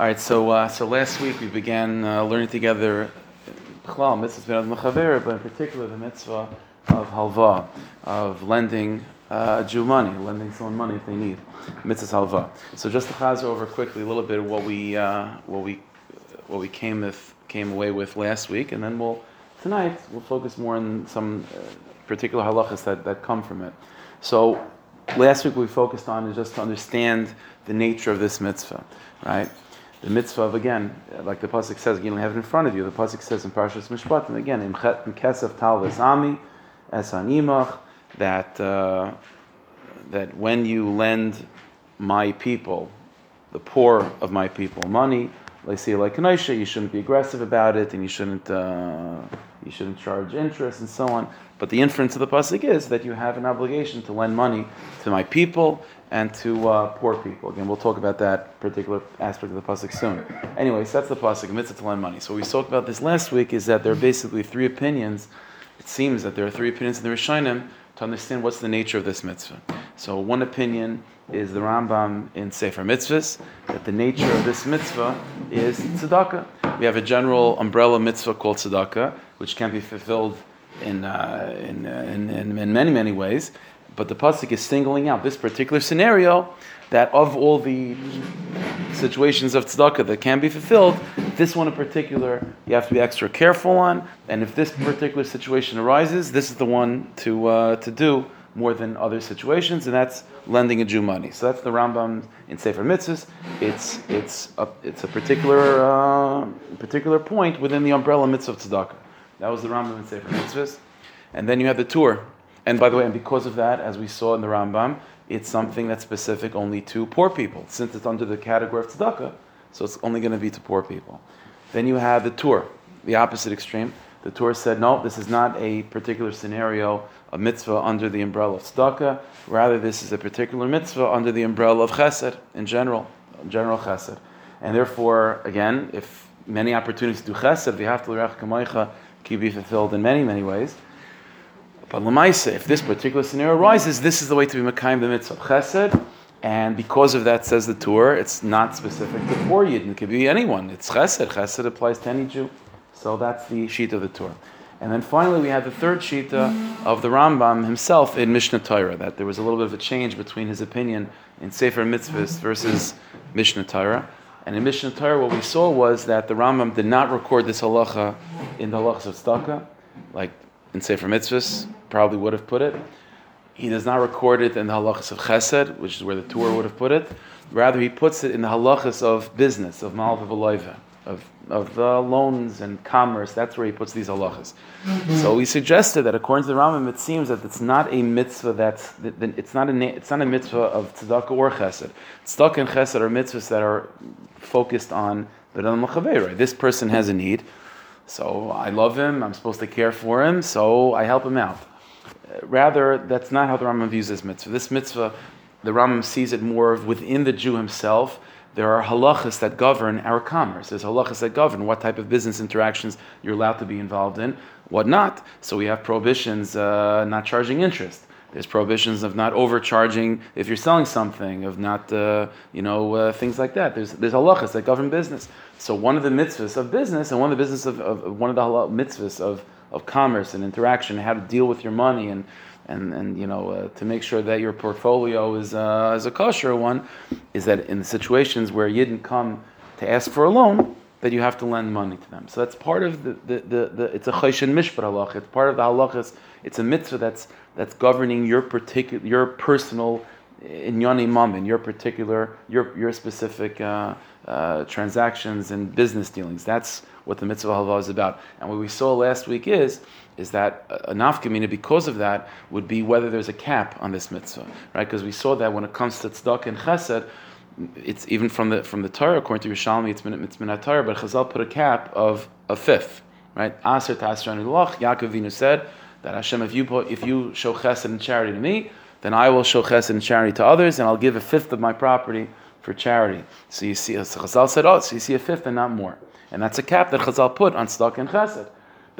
All right, so uh, so last week we began uh, learning together Chlal, mitzvah ben Mechaver, but in particular the mitzvah of halva, of lending uh, Jew money, lending someone money if they need, mitzvah halva. So just to chaz over quickly a little bit of what we uh, what we what we came with came away with last week, and then we'll tonight we'll focus more on some uh, particular halachas that, that come from it. So last week we focused on is just to understand the nature of this mitzvah, right? The mitzvah of again, like the pasuk says, you don't have it in front of you. The pasuk says in Parshas Mishpat, and again in Kesef Tal Vesami, Esan Imach, that uh, that when you lend my people, the poor of my people, money, like say like you shouldn't be aggressive about it, and you shouldn't uh, you shouldn't charge interest and so on. But the inference of the pasuk is that you have an obligation to lend money to my people and to uh, poor people. Again, we'll talk about that particular aspect of the pasuk soon. Anyway, so that's the pasuk, mitzvah to lend money. So we spoke about this last week is that there are basically three opinions. It seems that there are three opinions in the Rishonim to understand what's the nature of this mitzvah. So one opinion is the Rambam in Sefer Mitzvahs that the nature of this mitzvah is tzedakah. We have a general umbrella mitzvah called tzedakah, which can be fulfilled in, uh, in, uh, in, in, in many many ways. But the pasuk is singling out this particular scenario that of all the situations of tzedakah that can be fulfilled, this one in particular you have to be extra careful on. And if this particular situation arises, this is the one to uh, to do more than other situations, and that's lending a Jew money. So that's the Rambam in Sefer Mitzvahs. It's it's a, it's a particular uh, particular point within the umbrella mitzvah of tzedakah. That was the Rambam in Sefer Mitzvahs, and then you have the Tur. And by the way, and because of that, as we saw in the Rambam, it's something that's specific only to poor people, since it's under the category of tzedakah. So it's only going to be to poor people. Then you have the Tur, the opposite extreme. The Tur said, no, this is not a particular scenario, a mitzvah under the umbrella of tzedakah. Rather, this is a particular mitzvah under the umbrella of chesed in general, general chesed. And therefore, again, if many opportunities to do chesed, have to can be fulfilled in many, many ways. But Lamaisa, if this particular scenario arises, this is the way to be Makayim the mitzvah chesed. And because of that, says the Tur, it's not specific to poor Yidden. It could be anyone. It's chesed. Chesed applies to any Jew. So that's the sheet of the Tur. And then finally, we have the third shita uh, of the Rambam himself in Mishnah Torah, that there was a little bit of a change between his opinion in Sefer Mitzvahs versus Mishnah Torah. And in Mishnah Torah, what we saw was that the Rambam did not record this halacha in the halachas of tzedakah, like in Sefer Mitzvahs, probably would have put it. He does not record it in the halachas of chesed, which is where the Torah would have put it. Rather, he puts it in the halachas of business, of malvav of of uh, loans and commerce. That's where he puts these halachas. So we suggested that according to the Rambam, it seems that it's not a mitzvah that's that, it's not a it's not a mitzvah of tzedakah or chesed. Tzedakah and chesed are mitzvahs that are focused on the right? This person has a need, so I love him. I'm supposed to care for him, so I help him out. Rather, that's not how the Rambam views this mitzvah. This mitzvah, the Rambam sees it more within the Jew himself there are halachas that govern our commerce. There's halachas that govern what type of business interactions you're allowed to be involved in, what not. So we have prohibitions uh, not charging interest. There's prohibitions of not overcharging if you're selling something, of not, uh, you know, uh, things like that. There's there's halachas that govern business. So one of the mitzvahs of business and one of the business of, of, of one of the mitzvahs of, of commerce and interaction, how to deal with your money and and, and you know uh, to make sure that your portfolio is uh, is a kosher one, is that in the situations where you didn't come to ask for a loan, that you have to lend money to them. So that's part of the, the, the, the it's a choshen mishpat halach. It's part of the halachas. It's a mitzvah that's that's governing your particular your personal inyani mammon, your particular your your specific uh, uh, transactions and business dealings. That's what the mitzvah halva is about. And what we saw last week is is that a nafkamina because of that would be whether there's a cap on this mitzvah, right? Because we saw that when it comes to tzedakah and chesed, it's even from the from the Torah according to Yerushalmi, it's min it's minat Torah, but Chazal put a cap of a fifth, right? Aser tasran loch. Yaakov Avinu said that Hashem, if you put, if you show chesed and charity to me, then I will show chesed and charity to others, and I'll give a fifth of my property for charity. So you see, so Chazal said, oh, so you see a fifth and not more, and that's a cap that Chazal put on tzedakah and chesed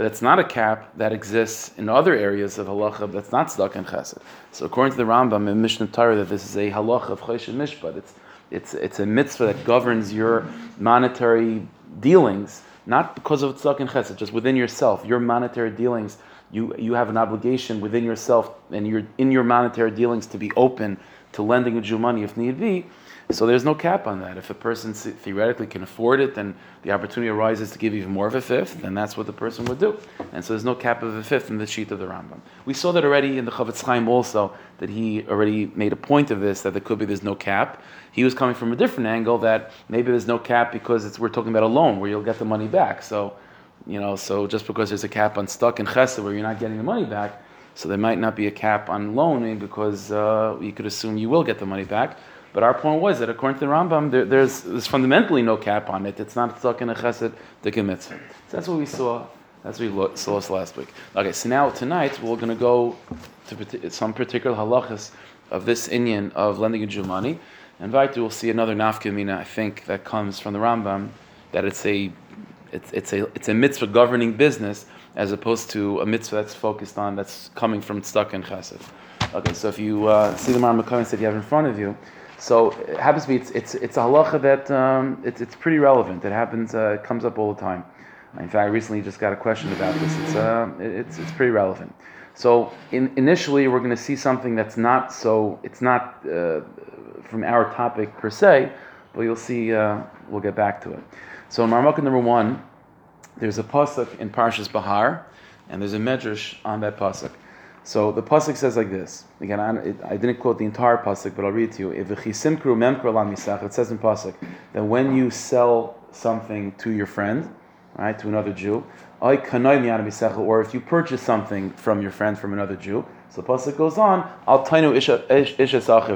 but it's not a cap that exists in other areas of halacha that's not stuck in chesed. So according to the Rambam in Mishnah Torah, that this is a halacha of choshen mishpat. It's it's, it's a mitzvah that governs your monetary dealings, not because of tzedakah and chesed, just within yourself, your monetary dealings. You, you have an obligation within yourself and you're in your monetary dealings to be open to lending a Jew money if need be. So there's no cap on that. If a person theoretically can afford it, then the opportunity arises to give even more of a fifth, then that's what the person would do. And so there's no cap of a fifth in the sheet of the Rambam. We saw that already in the Chofetz Chaim also, that he already made a point of this, that there could be there's no cap. He was coming from a different angle that maybe there's no cap because we're talking about a loan where you'll get the money back. So, you know, so just because there's a cap on stuck in chesed where you're not getting the money back, so there might not be a cap on loaning because uh, you could assume you will get the money back. But our point was that according to the Rambam, there, there's, there's fundamentally no cap on it. It's not stuck in a chesed to mitzvah. So that's what we saw. That's what we saw last week. Okay, so now tonight we're going to go to some particular halachas of this Indian of lending a Jew money. And right, we'll see another nafkamina, I think, that comes from the Rambam, that it's a, it's, it's a, it's a mitzvah governing business as opposed to a mitzvah that's focused on, that's coming from stuck and chesed. Okay, so if you uh, see the Rambam that you have in front of you, so it happens to be it's it's, it's a halacha that um, it's, it's pretty relevant. It happens uh, it comes up all the time. In fact, I recently just got a question about this. It's uh, it's it's pretty relevant. So in, initially, we're going to see something that's not so. It's not uh, from our topic per se, but you'll see. Uh, we'll get back to it. So in Marmukah number one, there's a pasuk in Parshas Bahar, and there's a medrash on that pasuk. So the pasuk says like this. Again, I, I didn't quote the entire pasuk, but I'll read it to you. If it says in pasuk that when you sell something to your friend, right, to another Jew, or if you purchase something from your friend from another Jew, so the pasuk goes on. Al tainu isha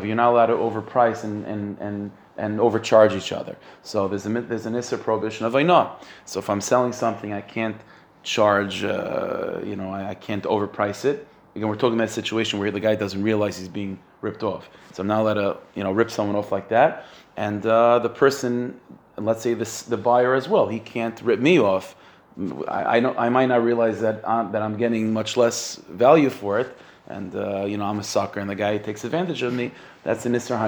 You're not allowed to overprice and and and and overcharge each other. So there's a there's an issa prohibition of ainah. So if I'm selling something, I can't charge. Uh, you know, I, I can't overprice it. Again, we're talking about a situation where the guy doesn't realize he's being ripped off. So I'm not allowed to, you know, rip someone off like that. And uh, the person, let's say this, the buyer as well, he can't rip me off. I, I, I might not realize that I'm, that I'm getting much less value for it, and uh, you know I'm a sucker, and the guy takes advantage of me. That's an Isra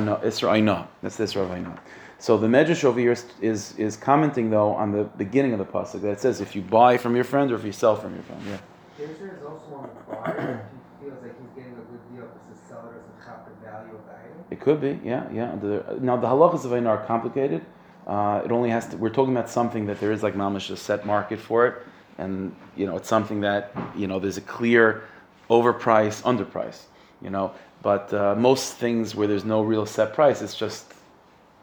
Aina. That's the Isra Aina. So the Medrash over here is, is, is commenting though on the beginning of the pasuk that says if you buy from your friend or if you sell from your friend. Yeah. Is also on the buyer he feels like he's getting a good deal because the seller doesn't have the value of the item? It could be, yeah, yeah. The, now the halachas of Einar are complicated. Uh, it only has to. We're talking about something that there is like mamish a set market for it, and you know it's something that you know there's a clear overprice, underprice. You know, but uh, most things where there's no real set price, it's just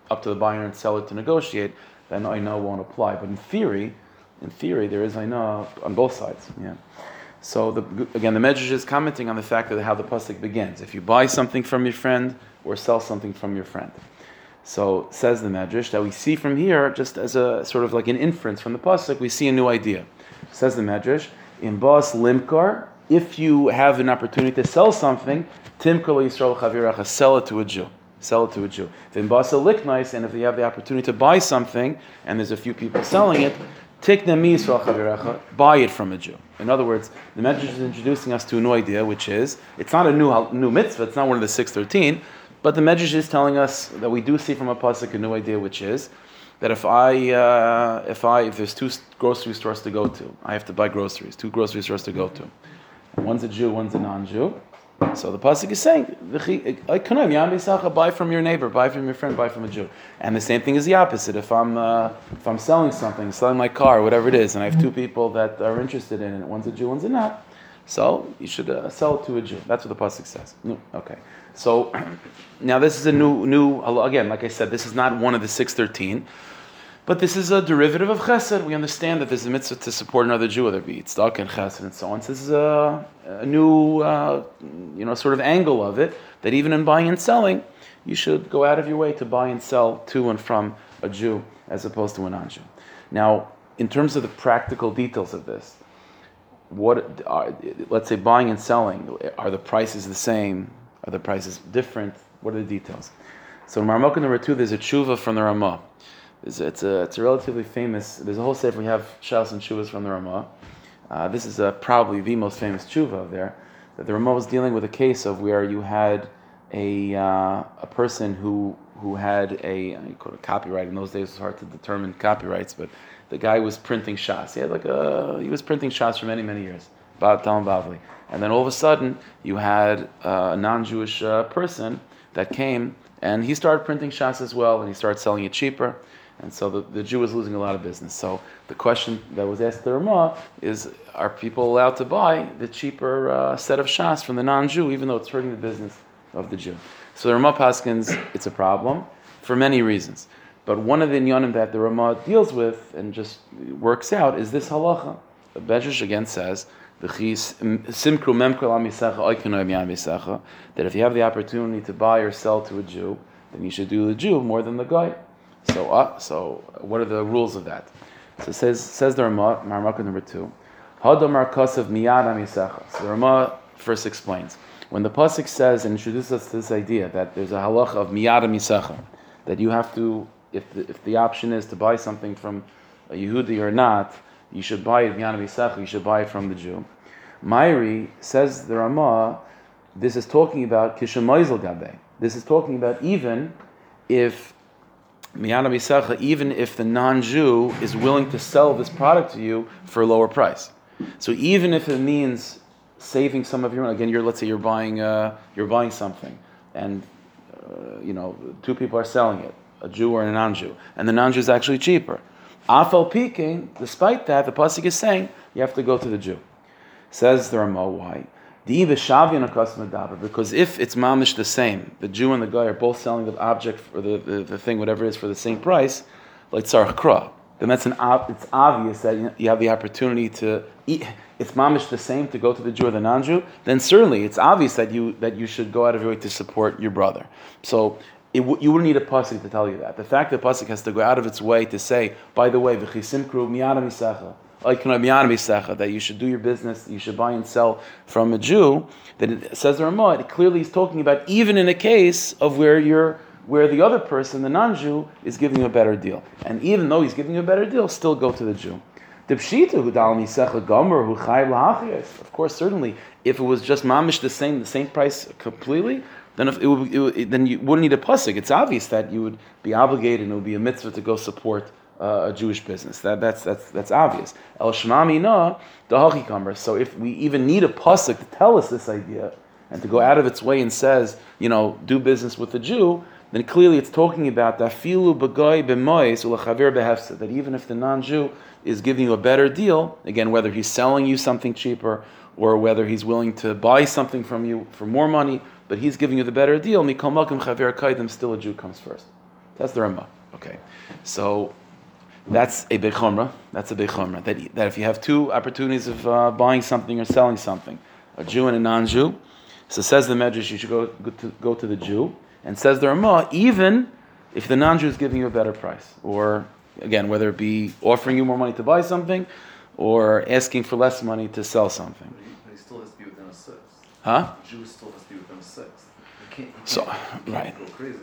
up to the buyer and seller to negotiate. Then I know won't apply. But in theory, in theory, there is I know on both sides. Yeah. So the, again, the Medrash is commenting on the fact that how the pasuk begins. If you buy something from your friend or sell something from your friend. So says the Medrash that we see from here, just as a sort of like an inference from the pasuk, we see a new idea. Says the Medrash in Bas Limkar, if you have an opportunity to sell something, Timkar Yisrael Chaviracha, sell it to a Jew. Sell it to a Jew. Then Basa Liknais, and if you have the opportunity to buy something, and there's a few people selling it, take them Israel Khaviracha, buy it from a Jew. In other words, the Medrash is introducing us to a new idea, which is it's not a new new mitzvah, it's not one of the six thirteen, but the Medrash is telling us that we do see from a pasuk a new idea, which is that if I uh, if I if there's two grocery stores to go to, I have to buy groceries, two grocery stores to go to. One's a Jew, one's a non-Jew. So the pasuk is saying, buy from your neighbor, buy from your friend, buy from a Jew. And the same thing is the opposite. If I'm uh, if I'm selling something, selling my car, whatever it is, and I have two people that are interested in it, one's a Jew, one's a not, so you should uh, sell it to a Jew. That's what the pasuk says. Okay. So now this is a new new again, like I said, this is not one of the six thirteen. But this is a derivative of chesed. We understand that there's a mitzvah to support another Jew, whether it be tzedakah and chesed and so on. So this is a, a new, uh, you know, sort of angle of it that even in buying and selling, you should go out of your way to buy and sell to and from a Jew as opposed to a non-Jew. Now, in terms of the practical details of this, what are, let's say buying and selling, are the prices the same? Are the prices different? What are the details? So in Marmukah number two, there's a tshuva from the Ramah. It's, it's, a, it's a relatively famous, there's a whole sefer, we have Shas and Shuvas from the Ramah. Uh, this is uh, probably the most famous tshuva there, that the Ramah was dealing with a case of where you had a, uh, a person who who had a it copyright in those days it was hard to determine copyrights, but the guy was printing Shas. He had like a he was printing Shas for many many years. Bavli. And then all of a sudden, you had uh, a non-Jewish uh, person that came, and he started printing Shas as well, and he started selling it cheaper. And so the, the Jew was losing a lot of business. So the question that was asked to the Ramah is, are people allowed to buy the cheaper uh, set of Shas from the non-Jew, even though it's hurting the business of the Jew? So the Ramah Paskins, it's a problem for many reasons. But one of the inyanim that the Ramah deals with and just works out is this halacha. The Medrash again says that if you have the opportunity to buy or sell to a Jew, then you should do the Jew more than the guy. So, uh, so what are the rules of that? So it says, says the Ramah, Marmaka number two, Hadamar Kasav Miyad Amisecha. So the Ramah first explains. When the Pasuk says and introduces us to this idea that there's a halacha of Miyad Amisecha, that you have to, if the, if the option is to buy something from a Yehudi or not, you should buy it Miyad Amisecha, you should buy it from the Jew. Myri says the Ramah, this is talking about Kishamoizel Gabe. This is talking about even if Miyana Misacha, even if the non-Jew is willing to sell this product to you for a lower price. So even if it means saving some of your own, again, you're let's say you're buying uh, you're buying something, and uh, you know two people are selling it, a Jew or a non-Jew, and the non-Jew is actually cheaper. Afal peaking, despite that, the pasuk is saying you have to go to the Jew. Says the Ramah, why? Because if it's mamish the same, the Jew and the guy are both selling the object or the, the, the thing, whatever it is, for the same price, like tzarch kra, then that's an it's obvious that you have the opportunity to eat. It's mamish the same to go to the Jew or the non-Jew. Then certainly it's obvious that you that you should go out of your way to support your brother. So it, you wouldn't need a pasuk to tell you that. The fact that pasuk has to go out of its way to say, by the way, v'chisimkru miyada misacha that you should do your business, you should buy and sell from a Jew, that it says the Ramah, it clearly is talking about even in a case of where you're where the other person, the non-Jew, is giving you a better deal. And even though he's giving you a better deal, still go to the Jew. Of course, certainly, if it was just mamish the same, the same price completely, then if it would, it would, then you wouldn't need a pasuk. It's obvious that you would be obligated and it would be a mitzvah to go support a Jewish business. That, that's, that's, that's obvious. El na the So if we even need a pasuk to tell us this idea and to go out of its way and says, you know, do business with the Jew, then clearly it's talking about that filu begoy b'mois ulachaver behefsa. That even if the non-Jew is giving you a better deal, again, whether he's selling you something cheaper or whether he's willing to buy something from you for more money, but he's giving you the better deal, mikol makim chaver kaidim, still a Jew comes first. That's the Ramah. Okay, so that's a big chumrah. That's a big chumrah. That, that if you have two opportunities of uh, buying something or selling something, a Jew and a non-Jew, so says the Medrash, you should go, go, to, go to the Jew, and says the Ramah, even if the non-Jew is giving you a better price, or again, whether it be offering you more money to buy something, or asking for less money to sell something. But he still has to be within a sixth. Huh? Jew still has to be within a sixth. You can't, you so, can't, you right,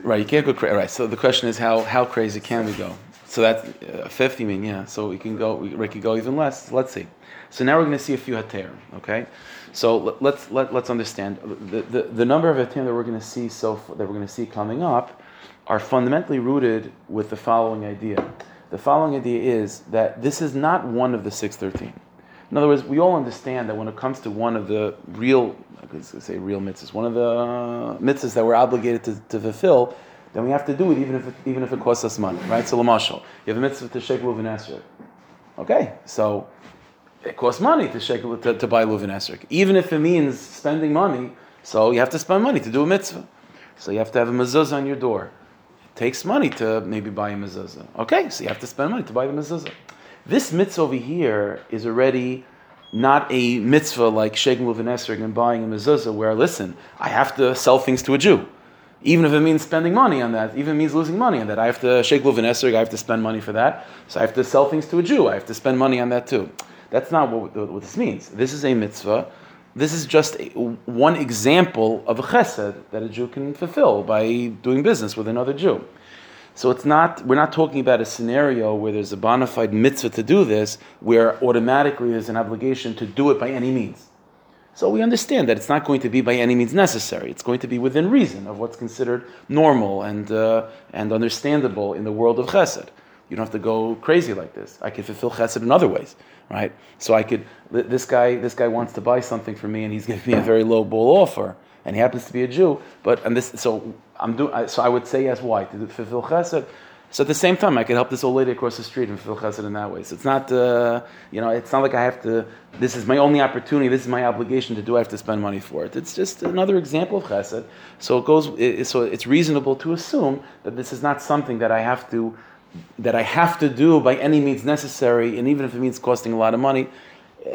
right, you can't go crazy. Right. So the question is, how how crazy can we go? So that's uh, 50 mean, yeah. So we can go, we, we can go even less. Let's see. So now we're going to see a few heterim, okay? So let, let's let, let's understand the, the, the number of heterim that we're going to see so that we're going to see coming up are fundamentally rooted with the following idea. The following idea is that this is not one of the 613. In other words, we all understand that when it comes to one of the real, I could say real mitzvahs, one of the mitzvahs that we're obligated to, to fulfill then we have to do it even if it, even if it costs us money, right? So lamashal, you have a mitzvah to shake luvin esrog. Okay, so it costs money to shake to, to buy luvin esrog, even if it means spending money. So you have to spend money to do a mitzvah. So you have to have a mezuzah on your door. It takes money to maybe buy a mezuzah. Okay, so you have to spend money to buy the mezuzah. This mitzvah over here is already not a mitzvah like shaking luvin esrog and buying a mezuzah, where listen, I have to sell things to a Jew even if it means spending money on that, even means losing money on that. I have to shake luvin I have to spend money for that. So I have to sell things to a Jew. I have to spend money on that too. That's not what, what this means. This is a mitzvah. This is just a, one example of a chesed that a Jew can fulfill by doing business with another Jew. So it's not, we're not talking about a scenario where there's a bona fide mitzvah to do this, where automatically there's an obligation to do it by any means. So we understand that it's not going to be by any means necessary. It's going to be within reason of what's considered normal and, uh, and understandable in the world of chesed. You don't have to go crazy like this. I can fulfill chesed in other ways, right? So I could, this guy, this guy wants to buy something for me and he's giving me a very low ball offer and he happens to be a Jew, but, and this, so I'm doing, so I would say yes, why? To fulfill chesed. So at the same time, I could help this old lady across the street and fulfill chesed in that way. So it's not, uh, you know, it's not like I have to. This is my only opportunity. This is my obligation to do. I have to spend money for it. It's just another example of chesed. So it goes. It, so it's reasonable to assume that this is not something that I have to, that I have to do by any means necessary, and even if it means costing a lot of money, uh,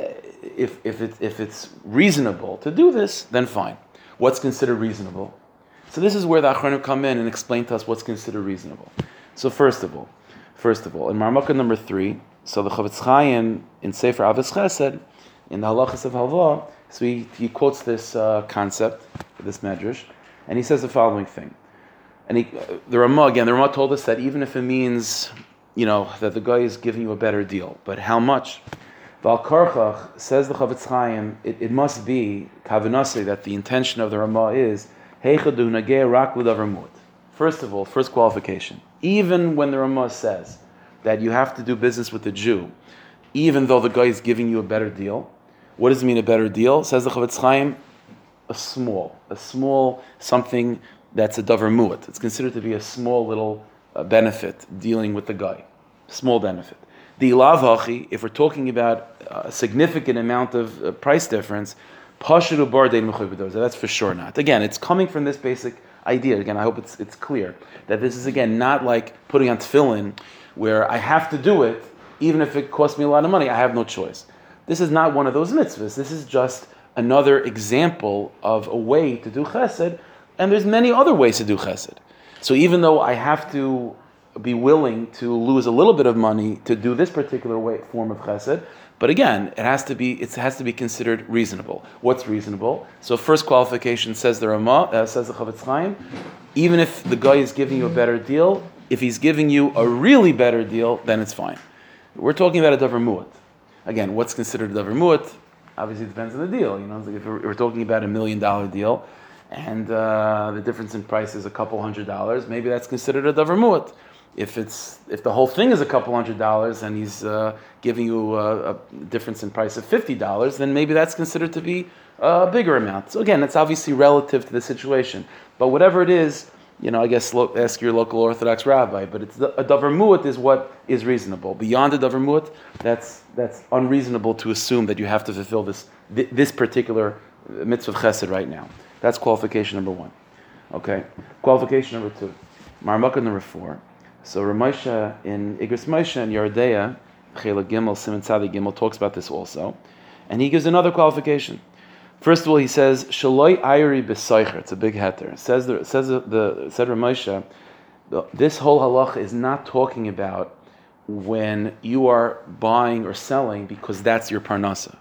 if if it's if it's reasonable to do this, then fine. What's considered reasonable? So this is where the Achronim come in and explain to us what's considered reasonable. So first of all, first of all, in Marmukah number three, so the Chofetz Chaim in Sefer Ahavas Chesed, in the Halachas of Halva, so he, he quotes this uh, concept, this medrash, and he says the following thing. And he, uh, the Ramah again, the Ramah told us that even if it means, you know, that the guy is giving you a better deal, but how much? Val Karchach says the Chofetz Chaim, it, it must be kavanasi that the intention of the Ramah is heichadu nageh rak First of all, first qualification even when the Ramah says that you have to do business with the Jew, even though the guy is giving you a better deal, what does it mean a better deal? Says the Chofetz Chaim, a small, a small something that's a davar mu'at. It's considered to be a small little uh, benefit dealing with the guy, small benefit. The ilavachi, if we're talking about a significant amount of uh, price difference, pashudu bar that's for sure not. Again, it's coming from this basic idea. Again, I hope it's, it's clear that this is, again, not like putting on tefillin where I have to do it, even if it costs me a lot of money, I have no choice. This is not one of those mitzvahs. This is just another example of a way to do chesed, and there's many other ways to do chesed. So even though I have to be willing to lose a little bit of money to do this particular way, form of chesed, but again, it has to be it has to be considered reasonable. What's reasonable? So first qualification says the Ramah, uh, says the Chofetz Chaim, even if the guy is giving you a better deal, if he's giving you a really better deal, then it's fine. We're talking about a davar mu'at. Again, what's considered a davar mu'at? Obviously, it depends on the deal. You know, if we're, we're talking about a million dollar deal, and uh, the difference in price is a couple hundred dollars, maybe that's considered a davar mu'at if it's if the whole thing is a couple hundred dollars and he's uh, giving you a, a, difference in price of fifty dollars, then maybe that's considered to be a bigger amount. So again, it's obviously relative to the situation. But whatever it is, you know, I guess lo- ask your local Orthodox rabbi. But it's the, a davar mu'at is what is reasonable. Beyond a davar mu'at, that's that's unreasonable to assume that you have to fulfill this this particular mitzvah chesed right now. That's qualification number one. Okay, qualification number two. Marmukah number four. So Ramosha in Igros Moshe and Yoreh Deah, Chela Gimel, Simon Tzadi Gimel talks about this also, and he gives another qualification. First of all, he says Shaloi Ayri B'Soicher. It's a big heter. Says the says the, the said Ramosha, this whole halacha is not talking about when you are buying or selling because that's your parnasa.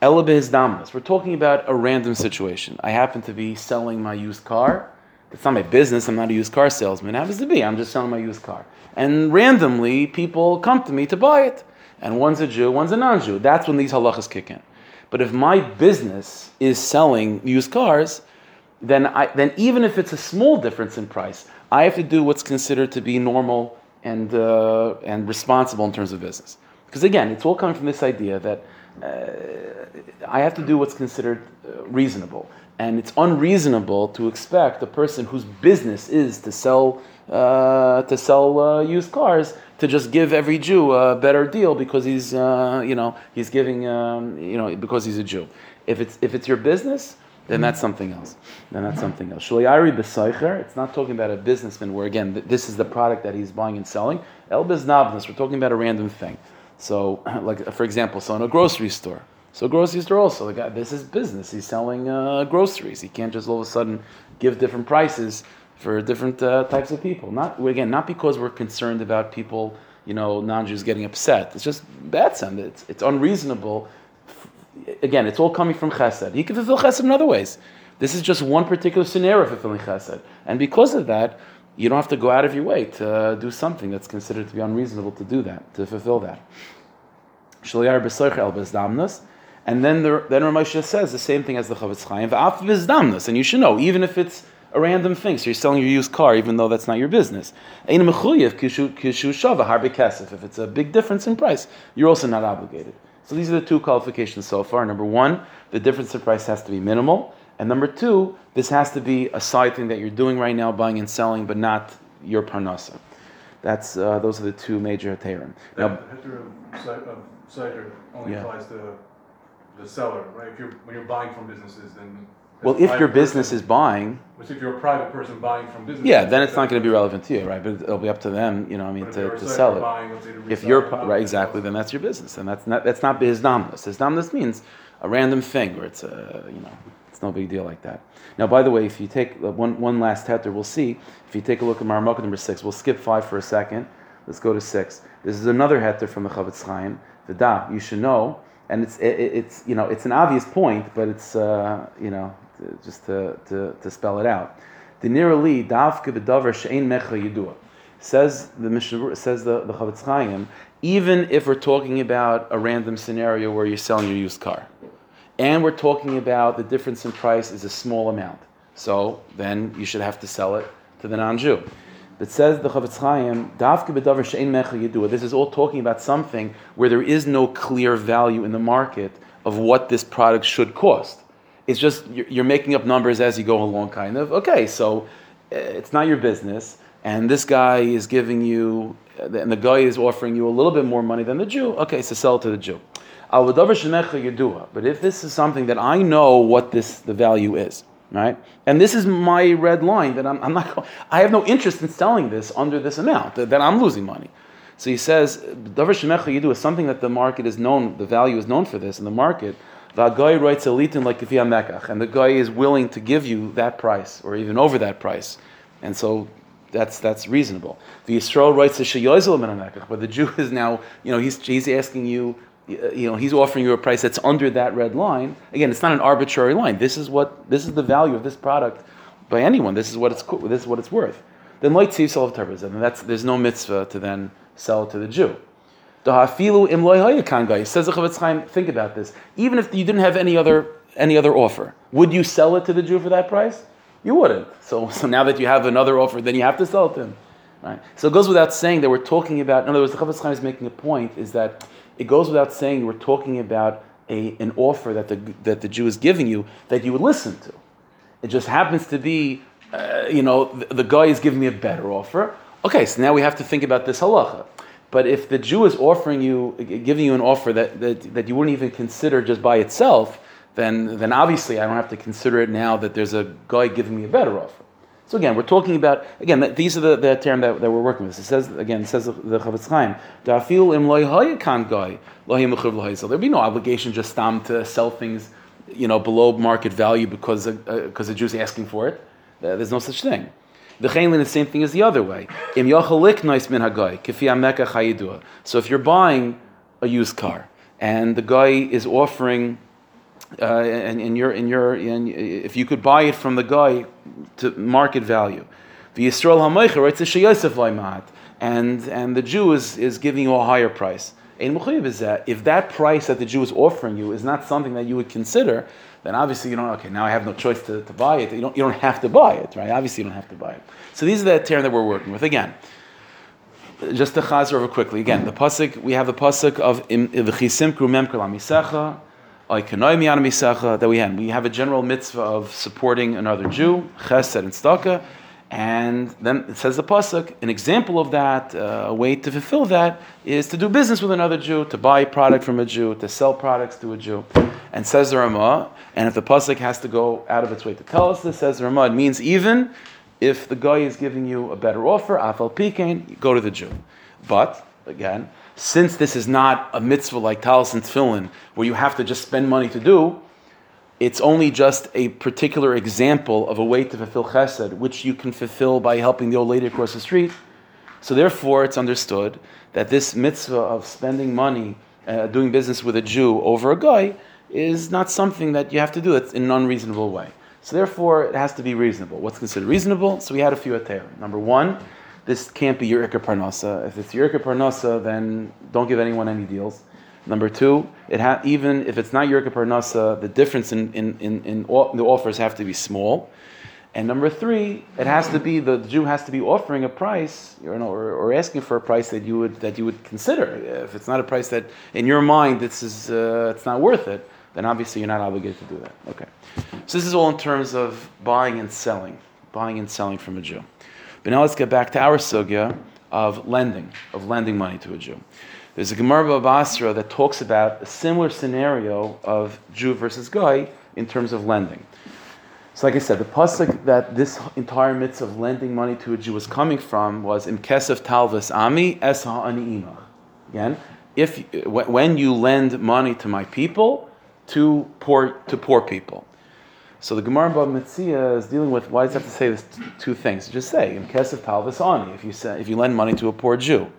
Ela damas. We're talking about a random situation. I happen to be selling my used car it's not my business. I'm not a used car salesman. It happens to be. I'm just selling my used car. And randomly, people come to me to buy it. And one's a Jew, one's a non Jew. That's when these halachas kick in. But if my business is selling used cars, then, I, then even if it's a small difference in price, I have to do what's considered to be normal and, uh, and responsible in terms of business. Because again, it's all coming from this idea that uh, I have to do what's considered uh, reasonable and it's unreasonable to expect a person whose business is to sell uh, to sell uh, used cars to just give every Jew a better deal because he's uh, you know he's giving um, you know because he's a Jew. If it's if it's your business, then that's something else. Then that's something else. Shuliyari b'seicher. It's not talking about a businessman where again this is the product that he's buying and selling. El biznabnas. We're talking about a random thing. So, like for example, so in a grocery store. So grocery store also, the guy, this is business. He's selling uh, groceries. He can't just all of a sudden give different prices for different uh, types of people. Not again, not because we're concerned about people, you know, non-Jews getting upset. It's just bad sense. It's it's unreasonable. Again, it's all coming from Chesed. He can fulfill Chesed in other ways. This is just one particular scenario fulfilling Chesed, and because of that, you don't have to go out of your way to uh, do something that's considered to be unreasonable to do that to fulfill that. And then the, then Ramosha says the same thing as the Chafetz Chaim, "V'af v'zdamnus," and you should know, even if it's a random thing, so you're selling your used car, even though that's not your business. Ein mechuyev kishu kishu shava harbe kesef. If it's a big difference in price, you're also not obligated. So these are the two qualifications so far. Number one, the difference in price has to be minimal, and number two, this has to be a side thing that you're doing right now, buying and selling, but not your parnasa. That's uh, those are the two major heterim. Now, That heter of cider only Yeah. applies to the seller, right? If you're, when you're buying from businesses, then. well, if your business person- is buying, Which if you're a private person buying from businesses. yeah, then it's not going to be relevant to you, right? But it'll be up to them, you know. I mean, to, to sell it. buying, to If you're right, exactly, then that's your business, and that's not that's not bizdamnus. Bizdamnus means a random thing, or it's a you know, it's no big deal like that. Now, by the way, if you take uh, one one last heter, we'll see. If you take a look at Maramaka number six, we'll skip five for a second. Let's go to six. This is another heter from the Chafetz Chaim. The da, you should know, and it's it, it's you know it's an obvious point, but it's uh, you know just to, to, to spell it out. The nearly davke b'davar she'ein mecha yidua says the Mishnah, says the, the Chafetz Chaim, even if we're talking about a random scenario where you're selling your used car, and we're talking about the difference in price is a small amount, so then you should have to sell it to the non-Jew. But says the Chafetz Chaim, "Davke b'davar she'ein mecha yidua." This is all talking about something where there is no clear value in the market of what this product should cost. It's just you're, making up numbers as you go along, kind of. Okay, so uh, it's not your business, and this guy is giving you, and the guy is offering you a little bit more money than the Jew. Okay, so sell to the Jew. Al yidua. But if this is something that I know what this the value is, right? And this is my red line that I'm, I'm not. I have no interest in selling this under this amount. That, that I'm losing money. So he says, "Davar shemecha yidu" is something that the market is known. The value is known for this in the market. The guy writes a litin like mekach, and the guy is willing to give you that price or even over that price, and so that's that's reasonable. The Yisrael writes a sheyozel but the Jew is now, you know, he's he's asking you. Uh, You know, he's offering you a price that's under that red line. Again, it's not an arbitrary line. This is what this is the value of this product by anyone. This is what it's this is what it's worth. Then light tziv sell of and that's there's no mitzvah to then sell it to the Jew. Dahafilu im loy says the Chafetz Chaim. Think about this. Even if you didn't have any other any other offer, would you sell it to the Jew for that price? You wouldn't. So so now that you have another offer, then you have to sell it to him. Right? So it goes without saying that we're talking about. In other words, the Chafetz Chaim is making a point is that it goes without saying we're talking about a, an offer that the that the Jew is giving you that you would listen to. It just happens to be, uh, you know, the, the guy is giving me a better offer. Okay, so now we have to think about this halacha. But if the Jew is offering you, giving you an offer that, that, that you wouldn't even consider just by itself, then, then obviously I don't have to consider it now that there's a guy giving me a better offer. So again, we're talking about again. These are the, the term that, that we're working with. It says again. It says the, Chafetz Chaim. "Da'afil im loy guy loy mechuv. There'd be no obligation just stam to sell things, you know, below market value because because the Jew's asking for it. Uh, There's no such thing. The chayin the same thing is the other way. So if you're buying a used car and the guy is offering uh, and, and you're, and you're, and if you could buy it from the guy to market value, the Yisrael Hamaycha writes a sheyosef loimat, and and the Jew is, is giving you a higher price. If that price that the Jew is offering you is not something that you would consider, then obviously you don't. Okay, now I have no choice to, to buy it. You don't you don't have to buy it, right? Obviously you don't have to buy it. So these are the term that we're working with again. Just to chazer over quickly again. The pasuk we have the pasuk of v'chisim krumem misecha that we have. We have a general mitzvah of supporting another Jew, chesed and tzedakah, and then it says the pasuk. An example of that, uh, a way to fulfill that, is to do business with another Jew, to buy a product from a Jew, to sell products to a Jew. And says the Ramah, and if the pasuk has to go out of its way to tell us this, says the Ramah, it means even if the guy is giving you a better offer, afal pikein, go to the Jew. But again, since this is not a mitzvah like talis and tefillin, where you have to just spend money to do, it's only just a particular example of a way to fulfill chesed, which you can fulfill by helping the old lady across the street. So therefore, it's understood that this mitzvah of spending money, uh, doing business with a Jew over a guy, is not something that you have to do it in an unreasonable way. So therefore, it has to be reasonable. What's considered reasonable? So we had a few ater. Number one, this can't be your ikar parnasa. If it's your ikar parnasa, then don't give anyone any deals. Number two, it ha- even if it's not your Yerka Parnasa, the difference in, in, in, in o- the offers have to be small. And number three, it has to be the Jew has to be offering a price, you know, or, or asking for a price that you would that you would consider. If it's not a price that in your mind this is uh, it's not worth it, then obviously you're not obligated to do that. Okay, so this is all in terms of buying and selling, buying and selling from a Jew. But now let's get back to our sugya of lending, of lending money to a Jew. There's a Gemara Basra that talks about a similar scenario of Jew versus guy in terms of lending. So, like I said, the pasuk that this entire mitzvah of lending money to a Jew was coming from was in kesef talvas ami es ha'ani'imach. Again, if when you lend money to my people, to poor to poor people. So the Gemara Bava Metzia is dealing with why does it have to say this t- two things? Just say in kesef talvas ani. If you say if you lend money to a poor Jew,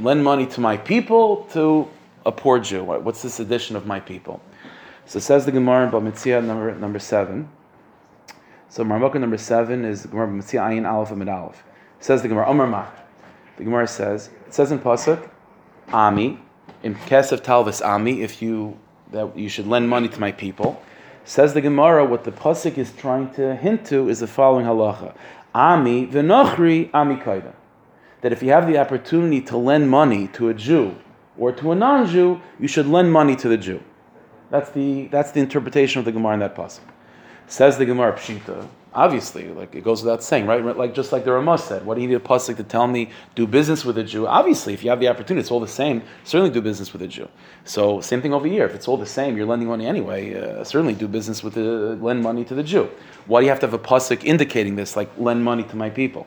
lend money to my people to a poor Jew. What's this addition of my people? So says the Gemara Bava Metzia number number seven. So Marmukah number seven is Gemara Mitzia Ayin Aleph Amid Aleph. Says the Gemara Omar Mach. The Gemara says it says in pasuk Ami in Kesef Talvis Ami if you that you should lend money to my people. Says the Gemara what the pasuk is trying to hint to is the following halacha Ami v'nochri Ami kaida that if you have the opportunity to lend money to a Jew or to a non-Jew, you should lend money to the Jew. That's the that's the interpretation of the Gemara in that pasuk. Says the Gemara Pshita. Obviously, like it goes without saying, right? Like just like the Ramah said, what do you need a pasuk to tell me do business with a Jew? Obviously, if you have the opportunity, it's all the same. Certainly, do business with a Jew. So same thing over here. If it's all the same, you're lending money anyway. Uh, certainly, do business with the lend money to the Jew. Why do you have to have a pasuk indicating this, like lend money to my people?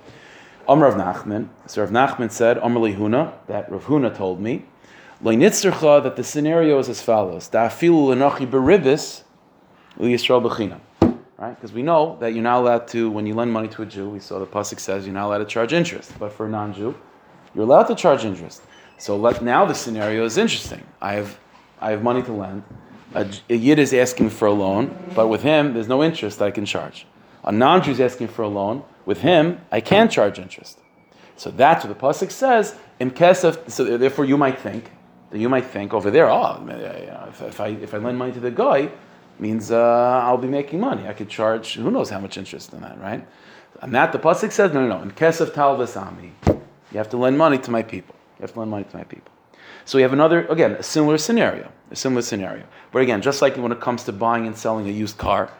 Amr of Nachman. So Rav Nachman said, Amr Lehuna, that Rav Huna told me, that the scenario is as follows: Da'afilu lenachi beribis Yisrael b'chinam. Right? Because we know that you're not allowed to, when you lend money to a Jew, we saw the pasuk says you're not allowed to charge interest. But for a non-Jew, you're allowed to charge interest. So let, now the scenario is interesting. I have, I have money to lend. A Yid is asking for a loan, but with him, there's no interest I can charge. A non-Jew is asking for a loan. With him, I can charge interest. So that's what the pasuk says. In kesef, so therefore you might think that you might think over there, oh, if I if I lend money to the guy, means uh, I'll be making money. I could charge who knows how much interest in that, right? And that the pasuk says, no, no, no. In kesef talvasami, you have to lend money to my people. You have to lend money to my people. So we have another, again, a similar scenario, a similar scenario. But again, just like when it comes to buying and selling a used car,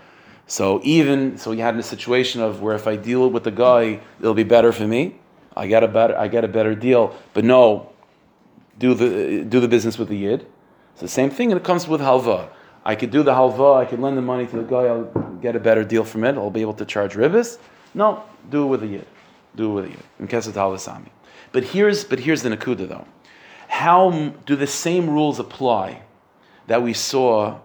so even so, you had a situation of where if I deal with the guy, it'll be better for me. I get a better, I get a better deal. But no, do the do the business with the yid. It's the same thing, and it comes with halva. I could do the halva. I could lend the money to the guy. I'll get a better deal from it. I'll be able to charge ribis. No, do it with the yid. Do it with the yid. In case of halvasami. But here's but here's the nakuda though. How do the same rules apply that we saw?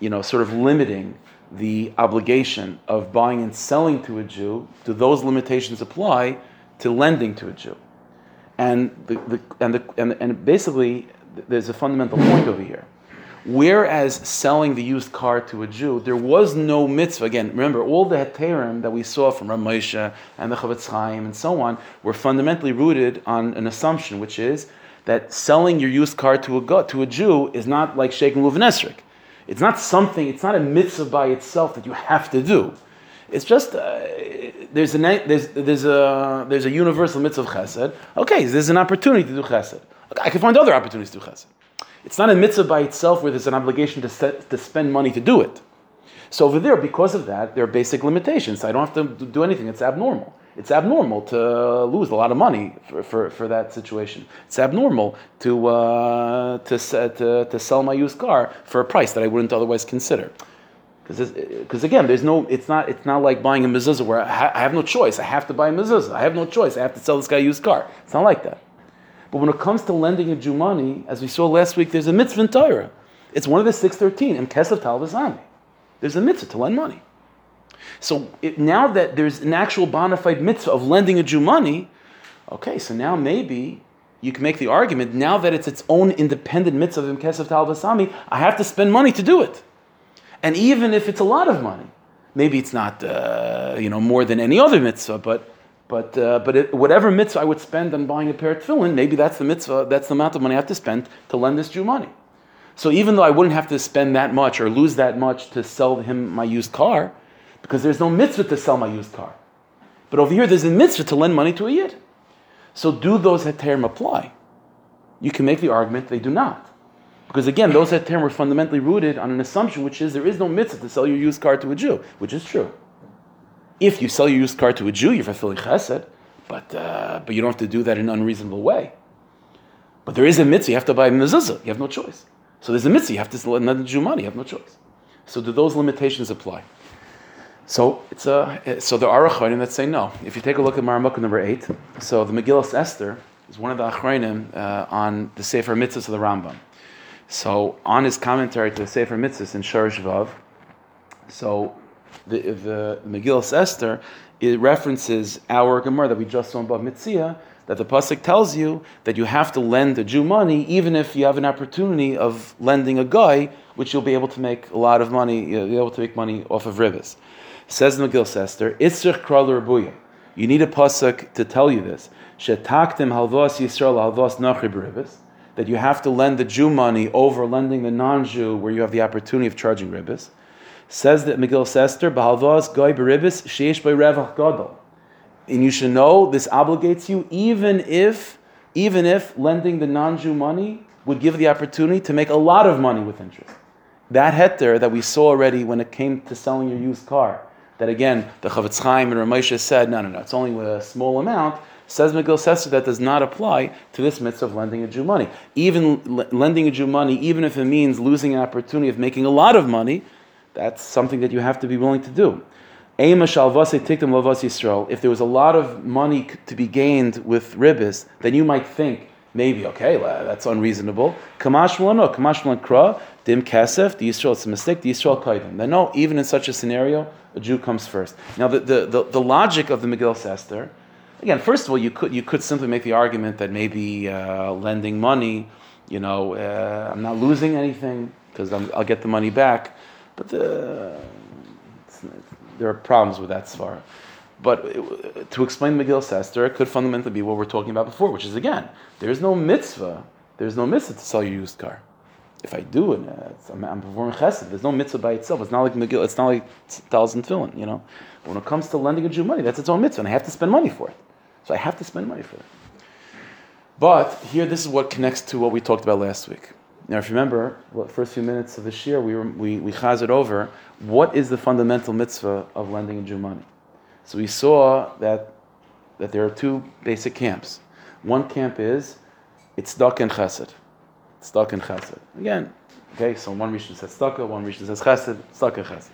You know, sort of limiting the obligation of buying and selling to a Jew. Do those limitations apply to lending to a Jew? And the, the and the and, and basically there's a fundamental point over here. Whereas selling the used car to a Jew, there was no mitzvah. Again, remember all the heterim that we saw from Rav Moshe and the Chafetz Chaim and so on were fundamentally rooted on an assumption, which is that selling your used car to a to a Jew is not like shaking luv nesrik. It's not something. It's not a mitzvah by itself that you have to do. It's just uh, there's a there's there's a there's a universal mitzvah of chesed. Okay, there's an opportunity to do chesed. Okay, I can find other opportunities to do chesed. It's not a mitzvah by itself where there's an obligation to set, to spend money to do it. So over there, because of that, there are basic limitations. I don't have to do anything. It's abnormal. It's abnormal to lose a lot of money for, for, for that situation. It's abnormal to, uh, to, to, to sell my used car for a price that I wouldn't otherwise consider. Because again, there's no, it's not, it's not like buying a mezuzah where I, ha- I have no choice. I have to buy a mezuzah. I have no choice. I have to sell this guy a used car. It's not like that. But when it comes to lending a Jew money, as we saw last week, there's a mitzvah in Torah. It's one of the 613 in Kesef Talvazami. There's a mitzvah to lend money. So it, now that there's an actual bona fide mitzvah of lending a Jew money, okay, so now maybe you can make the argument now that it's its own independent mitzvah of Kesef Talvasami, I have to spend money to do it. And even if it's a lot of money, maybe it's not uh, you know more than any other mitzvah, but But, uh, but it, whatever mitzvah I would spend on buying a pair of tefillin, maybe that's the mitzvah, that's the amount of money I have to spend to lend this Jew money. So even though I wouldn't have to spend that much or lose that much to sell him my used car, because there's no mitzvah to sell my used car. But over here, there's a mitzvah to lend money to a yid. So do those heterim apply? You can make the argument they do not. Because again, those heterim were fundamentally rooted on an assumption, which is there is no mitzvah to sell your used car to a Jew, which is true. If you sell your used car to a Jew, you're fulfilling chesed, but, uh, but you don't have to do that in an unreasonable way. But there is a mitzvah, you have to buy a mezuzah, you have no choice. So there's a mitzvah, you have to lend the Jew money, you have no choice. So do those limitations apply? So it's a, so there are achronim that say no. If you take a look at Maramukah number eight, so the Megillah Esther is one of the achronim uh, on the Sefer Mitzvahs of the Rambam. So on his commentary to the Sefer Mitzvahs in Shor Shvav, so the, the, Megillah Esther, it references our Gemara that we just saw Bava Metzia, that the pasuk tells you that you have to lend a Jew money, even if you have an opportunity of lending a guy, which you'll be able to make a lot of money, you'll be able to make money off of ribbis. Says the Megillah Esther, Itzrich Kral Rabuya. You need a pasuk to tell you this. Halvos Yisrael halvos nachri. That you have to lend the Jew money over lending the non-Jew, where you have the opportunity of charging ribbis. Says that Megillah Esther, Bahalvos goy beribis sheish by revach gadol. And you should know this obligates you, even if, even if lending the non-Jew money would give the opportunity to make a lot of money with interest. That heter that we saw already when it came to selling your used car, that again, the Chafetz Chaim and Ramesha said, no, no, no, it's only with a small amount. Says Megillah Esther that does not apply to this mitzvah of lending a Jew money. Even l- lending a Jew money, even if it means losing an opportunity of making a lot of money, that's something that you have to be willing to do. If there was a lot of money to be gained with ribbis, then you might think, maybe, okay, that's unreasonable. No, dim kasef, the Yisrael, it's a mistake, the Yisrael kaidim. Then no, even in such a scenario, a Jew comes first. Now, the, the, the, the logic of the Megillah Esther, again, first of all, you could, you could simply make the argument that maybe uh, lending money, you know, uh, I'm not losing anything because I'll get the money back. But the, there are problems with that svara. But it, to explain Megillah Esther, it could fundamentally be what we're talking about before, which is again, there's no mitzvah, there's no mitzvah to sell your used car. If I do it, I'm, I'm, performing chesed. There's no mitzvah by itself. It's not like Megillah, it's not like thousand tefillin, you know. But when it comes to lending a Jew money, that's its own mitzvah, and I have to spend money for it. So I have to spend money for it. But here, this is what connects to what we talked about last week. Now, if you remember, the first few minutes of this year, we, we, we chazed over what is the fundamental mitzvah of lending a Jew money. So we saw that, that there are two basic camps. One camp is it's stuck in chesed. It's stuck in chesed. Again, okay, so one Rishon says stuck, one Rishon says chesed, in chesed.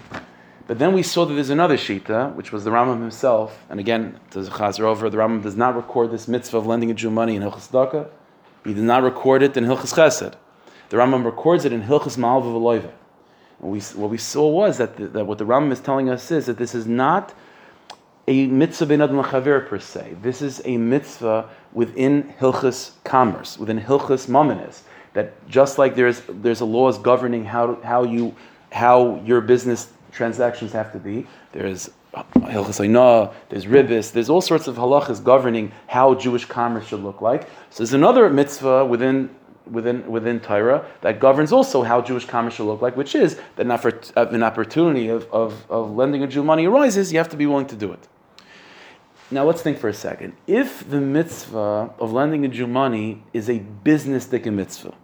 But then we saw that there's another shita, which was the Rambam himself, and again, to chazer over, the Rambam does not record this mitzvah of lending a Jew money in Hilchas. He did not record it in Hilchas Chesed. The Rambam records it in Hilchas Malva V'loive. And we, what we saw was that, the, that what the Rambam is telling us is that this is not a mitzvah ben adam chaver per se. This is a mitzvah within Hilchas commerce, within Hilchas mamanis. That just like there's there's a laws governing how how you how your business transactions have to be. There's Hilchas Ainah, there's Ribbis, there's all sorts of halachas governing how Jewish commerce should look like. So there's another mitzvah within within within Torah that governs also how Jewish commerce should look like, which is that uh, an opportunity of, of, of lending a Jew money arises, you have to be willing to do it. Now let's think for a second. If the mitzvah of lending a Jew money is a business mitzvah,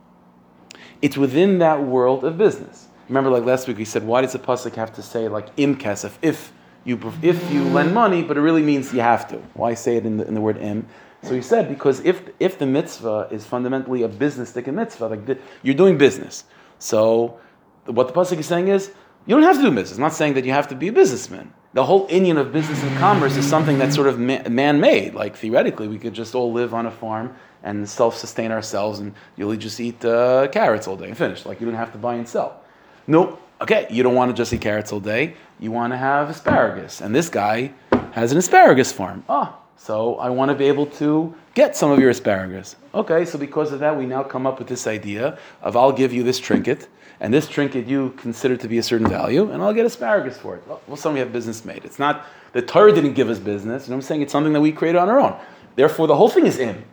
it's within that world of business. Remember, like last week, we said, why does the pasuk have to say like im kesef if you if you lend money, but it really means you have to? Why say it in the, in the word im? So he said, because if, if the mitzvah is fundamentally a business a mitzvah, like you're doing business. So what the Pasuk is saying is, you don't have to do business. It's not saying that you have to be a businessman. The whole inyan of business and commerce is something that's sort of man made. Like theoretically, we could just all live on a farm and self sustain ourselves and you'll just eat uh, carrots all day and finish. Like you don't have to buy and sell. Nope. Okay, you don't want to just eat carrots all day. You want to have asparagus. And this guy has an asparagus farm. Ah, So I want to be able to get some of your asparagus. Okay, so because of that, we now come up with this idea of I'll give you this trinket, and this trinket you consider to be a certain value, and I'll get asparagus for it. Well, suddenly we have business made. It's not, the Torah didn't give us business, you know what I'm saying? It's something that we created on our own. Therefore, the whole thing is in.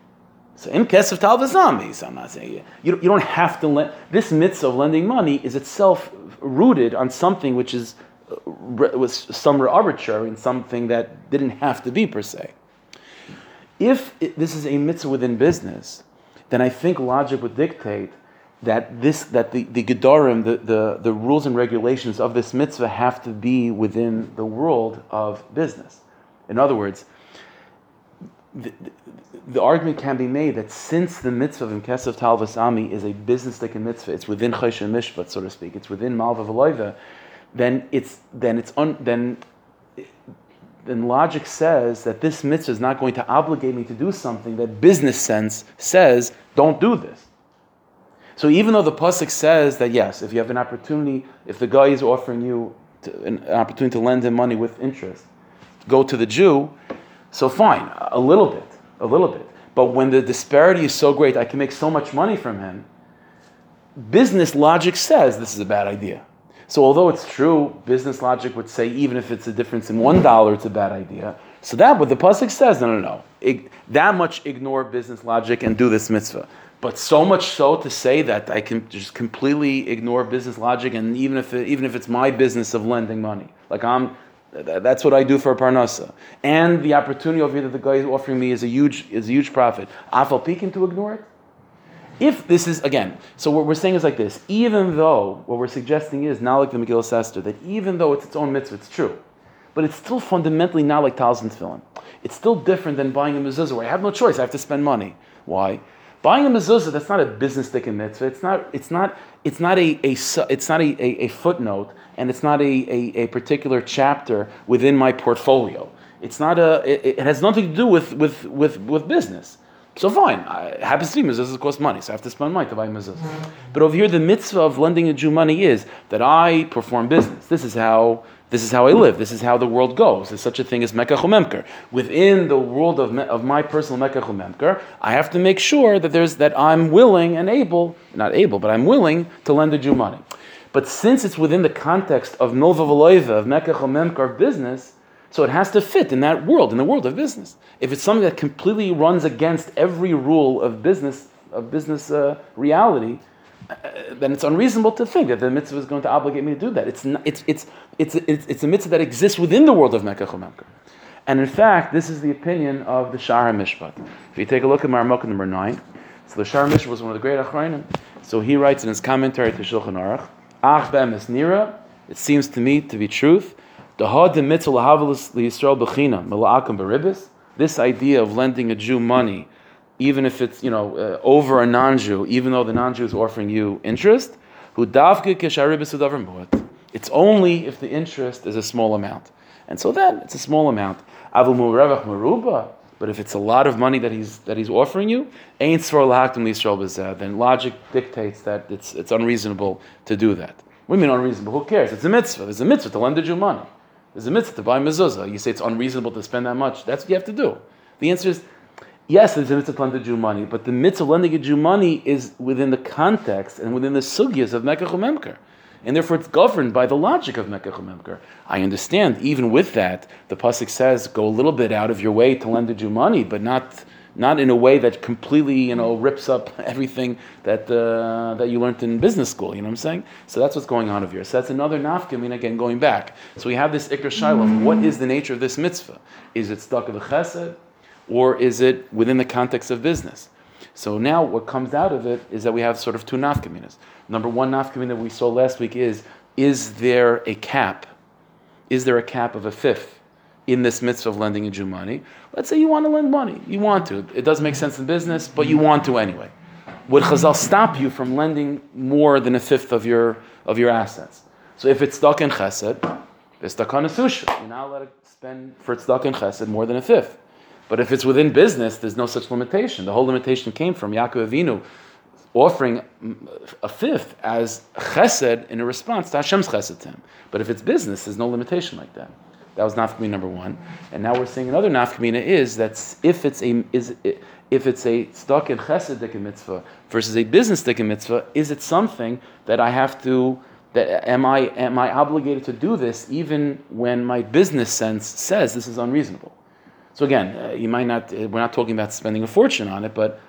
So im kesef talvazami. So I'm not saying you, you don't- have to lend. This mitzvah of lending money is itself rooted on something which is uh, was somewhere arbitrary and something that didn't have to be per se. If it, this is a mitzvah within business, then I think logic would dictate that this that the the gedarim, the, the the rules and regulations of this mitzvah have to be within the world of business. In other words, the, the, the argument can be made that since the mitzvah of Imkesav Talvas Ami is a business like mitzvah, it's within Choshen and Mishpat, so to speak, it's within Malva Veloiva, then it's then it's un, then then logic says that this mitzvah is not going to obligate me to do something that business sense says don't do this. So even though the pasuk says that yes, if you have an opportunity, if the guy is offering you to, an opportunity to lend him money with interest, go to the Jew. So fine, a little bit, a little bit. But when the disparity is so great, I can make so much money from him. Business logic says this is a bad idea. So although it's true, business logic would say even if it's a difference in one dollar, it's a bad idea. So that what the pasuk says, no, no, no. That much ignore business logic and do this mitzvah. But so much so to say that I can just completely ignore business logic, and even if it, even if it's my business of lending money, like I'm, th- that's what I do for a parnasa, and the opportunity over here that the guy is offering me is a huge is a huge profit. Afal pekin to ignore it. If this is again, so what we're saying is like this: even though what we're suggesting is not like the Megillah Esther, that even though it's its own mitzvah, it's true, but it's still fundamentally not like and Tefillin. It's still different than buying a mezuzah where I have no choice; I have to spend money. Why? Buying a mezuzah that's not a business in mitzvah. It's not. It's not. It's not a, a It's not a, a, a footnote, and it's not a, a, a particular chapter within my portfolio. It's not a. It, it has nothing to do with with with, with business. So fine, I- happens to be mezuzahs cost money, so I have to spend money to buy mezuzahs. But over here, the mitzvah of lending a Jew money is that I perform business. This is how this is how I live. This is how the world goes. There's such a thing as mekach umemker. Within the world of, me, of my personal mekach umemker, I have to make sure that there's that I'm willing and able, not able, but I'm willing to lend a Jew money. But since it's within the context of milva v'loiva, of mekach umemker, of business, so it has to fit in that world, in the world of business. If it's something that completely runs against every rule of business, of business uh, reality, uh, then it's unreasonable to think that the mitzvah is going to obligate me to do that. It's, not, it's, it's, it's, it's, it's a mitzvah that exists within the world of Mekach Memker. And in fact, this is the opinion of the Shaar Mishpat. If you take a look at Marmukah number 9, so the Shaar Mishpat was one of the great Achronim. So he writes in his commentary to Shulchan Aruch, Ach be'emes nira, it seems to me to be truth, Dahad de mitzvah liyisrael this idea of lending a Jew money, even if it's you know uh, over a non-Jew, even though the non-Jew is offering you interest, who davke. It's only if the interest is a small amount, and so then it's a small amount. Meruba. But if it's a lot of money that he's that he's offering you, ain't then logic dictates that it's it's unreasonable to do that. We mean unreasonable. Who cares? It's a mitzvah. It's a mitzvah to lend a Jew money. There's a mitzvah to buy mezuzah. You say it's unreasonable to spend that much. That's what you have to do. The answer is yes, there's a mitzvah to lend a Jew money, but the mitzvah of lending a Jew money is within the context and within the sugyas of Mekach Memker. And therefore, it's governed by the logic of Mekach Memker. I understand, even with that, the Pasuk says, go a little bit out of your way to lend a Jew money, but not not in a way that completely, you know, rips up everything that uh, that you learned in business school. You know what I'm saying? So that's what's going on over here. So that's another nafkamin again going back. So we have this ikr shiloh. What is the nature of this mitzvah? Is it stuck of the chesed, or is it within the context of business? So now what comes out of it is that we have sort of two nafkaminas. Number one nafkamin that we saw last week is: is there a cap? Is there a cap of a fifth? In this mitzvah of lending a Jew money. Let's say you want to lend money. You want to. It doesn't make sense in business, but you want to anyway. Would Chazal stop you from lending more than a fifth of your, of your assets? So if it's stuck in chesed, it's stuck on a susha. You're not allowed to spend for stuck in chesed more than a fifth. But if it's within business, there's no such limitation. The whole limitation came from Yaakov Avinu offering a fifth as chesed in a response to Hashem's chesed to him. But if it's business, there's no limitation like that. That was nafkamina number one. And now we're seeing another nafkamina is that if it's a is if it's a stock in chesed mitzvah versus a business mitzvah, is it something that I have to that am I am I obligated to do this even when my business sense says this is unreasonable? So again, uh, you might not. Uh, we're not talking about spending a fortune on it, but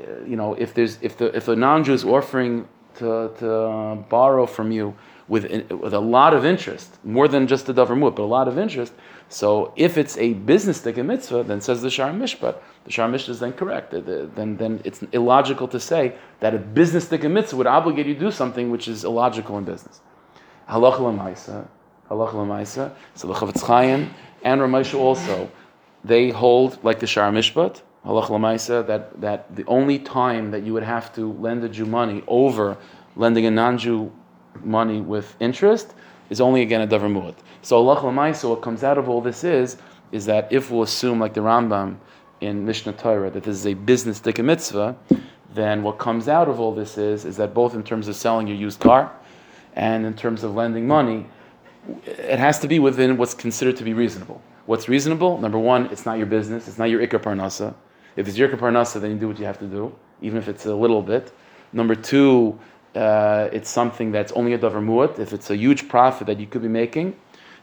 uh, you know, if there's if the if a non-Jew is offering to to borrow from you with with a lot of interest, more than just the davar mut, but a lot of interest. So if it's a business tikkun mitzvah, then says the Shaar Mishpat, the Shaar Mishpat is then correct. Then then it's illogical to say that a business tikkun mitzvah would obligate you to do something which is illogical in business. Halach lemaisa, halach lemaisa. So the Chafetz Chaim and Ramesha also they hold like the Shaar Mishpat. Halach lemaisa that that the only time that you would have to lend a Jew money over lending a non-Jew money with interest is only again a davar mu'at. So Allah l'maisa, what comes out of all this is, is that if we'll assume like the Rambam in Mishneh Torah that this is a business tikkun mitzvah, then what comes out of all this is, is that both in terms of selling your used car and in terms of lending money, it has to be within what's considered to be reasonable. What's reasonable? Number one, it's not your business, it's not your ikar parnasa. If it's your ikar parnasa, then you do what you have to do, even if it's a little bit. Number two, uh, it's something that's only a davar muat. If it's a huge profit that you could be making,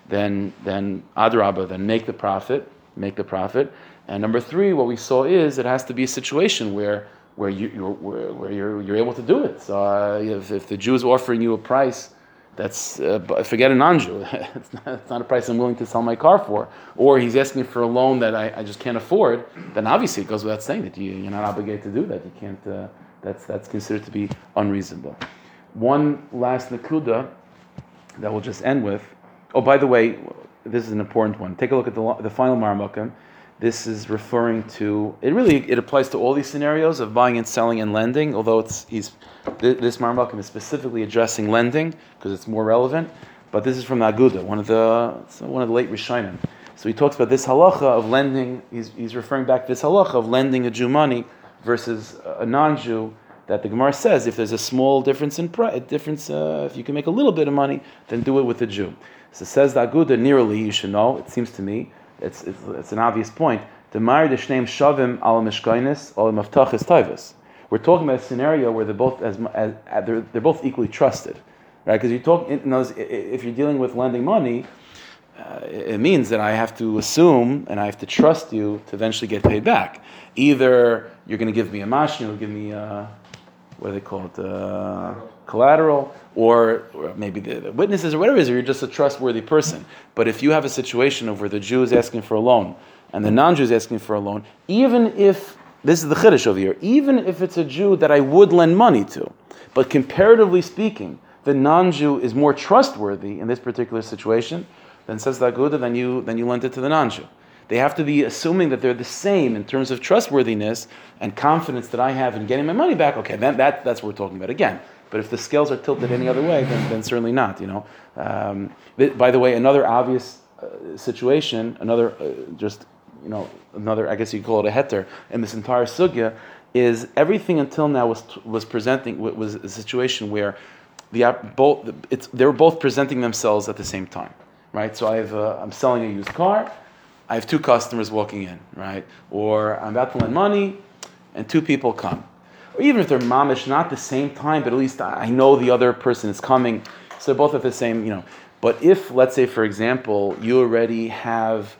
then then adrabah, then make the profit, make the profit. And number three, what we saw is it has to be a situation where where you you're, where, where you're, you're able to do it. So uh, if, if the Jew is offering you a price that's uh, forget a non-Jew. it's, not, it's not a price I'm willing to sell my car for. Or he's asking for a loan that I, I just can't afford. Then obviously it goes without saying that you, you're not obligated to do that. You can't. That's, that's considered to be unreasonable. One last nakuda that we'll just end with. Oh, by the way, this is an important one. Take a look at the, the final marmukam. This is referring to it. Really, it applies to all these scenarios of buying and selling and lending. Although it's he's this marmukam is specifically addressing lending because it's more relevant. But this is from Aguda, one of the one of the late Rishonim. So he talks about this halacha of lending. He's, he's referring back to this halacha of lending a Jew money versus a non-Jew that the Gemara says if there's a small difference in price, difference, uh, if you can make a little bit of money, then do it with a Jew. So says the Aguda nearly, you should know, it seems to me, it's, it's, it's an obvious point. The Shneim Shavim al Mishkainis. We're talking about a scenario where they're both as, as, as they're, they're both equally trusted, right? Because you talk, in those, if you're dealing with lending money, uh, it means that I have to assume and I have to trust you to eventually get paid back. Either you're going to give me a mashni, you'll give me a, what do they call it, uh, collateral, or, or maybe the, the, witnesses or whatever it is, or you're just a trustworthy person. But if you have a situation of where the Jew is asking for a loan and the non-Jew is asking for a loan, even if this is the chiddush over here, even if it's a Jew that I would lend money to, but comparatively speaking, the non-Jew is more trustworthy in this particular situation, then says the Aguda, then you then you lend it to the non-Jew. They have to be assuming that they're the same in terms of trustworthiness and confidence that I have in getting my money back. Okay, then that, that's what we're talking about again. But if the scales are tilted any other way, then, then certainly not. You know. Um, by the way, another obvious uh, situation, another uh, just you know another I guess you call it a heter in this entire sugya is everything until now was was presenting was a situation where the both it's they were both presenting themselves at the same time, right? So I have a, I'm selling a used car I have two customers walking in, right? Or I'm about to lend money and two people come. Or even if they're mamish, not the same time, but at least I know the other person is coming. So they're both at the same, you know. But if, let's say, for example, you already have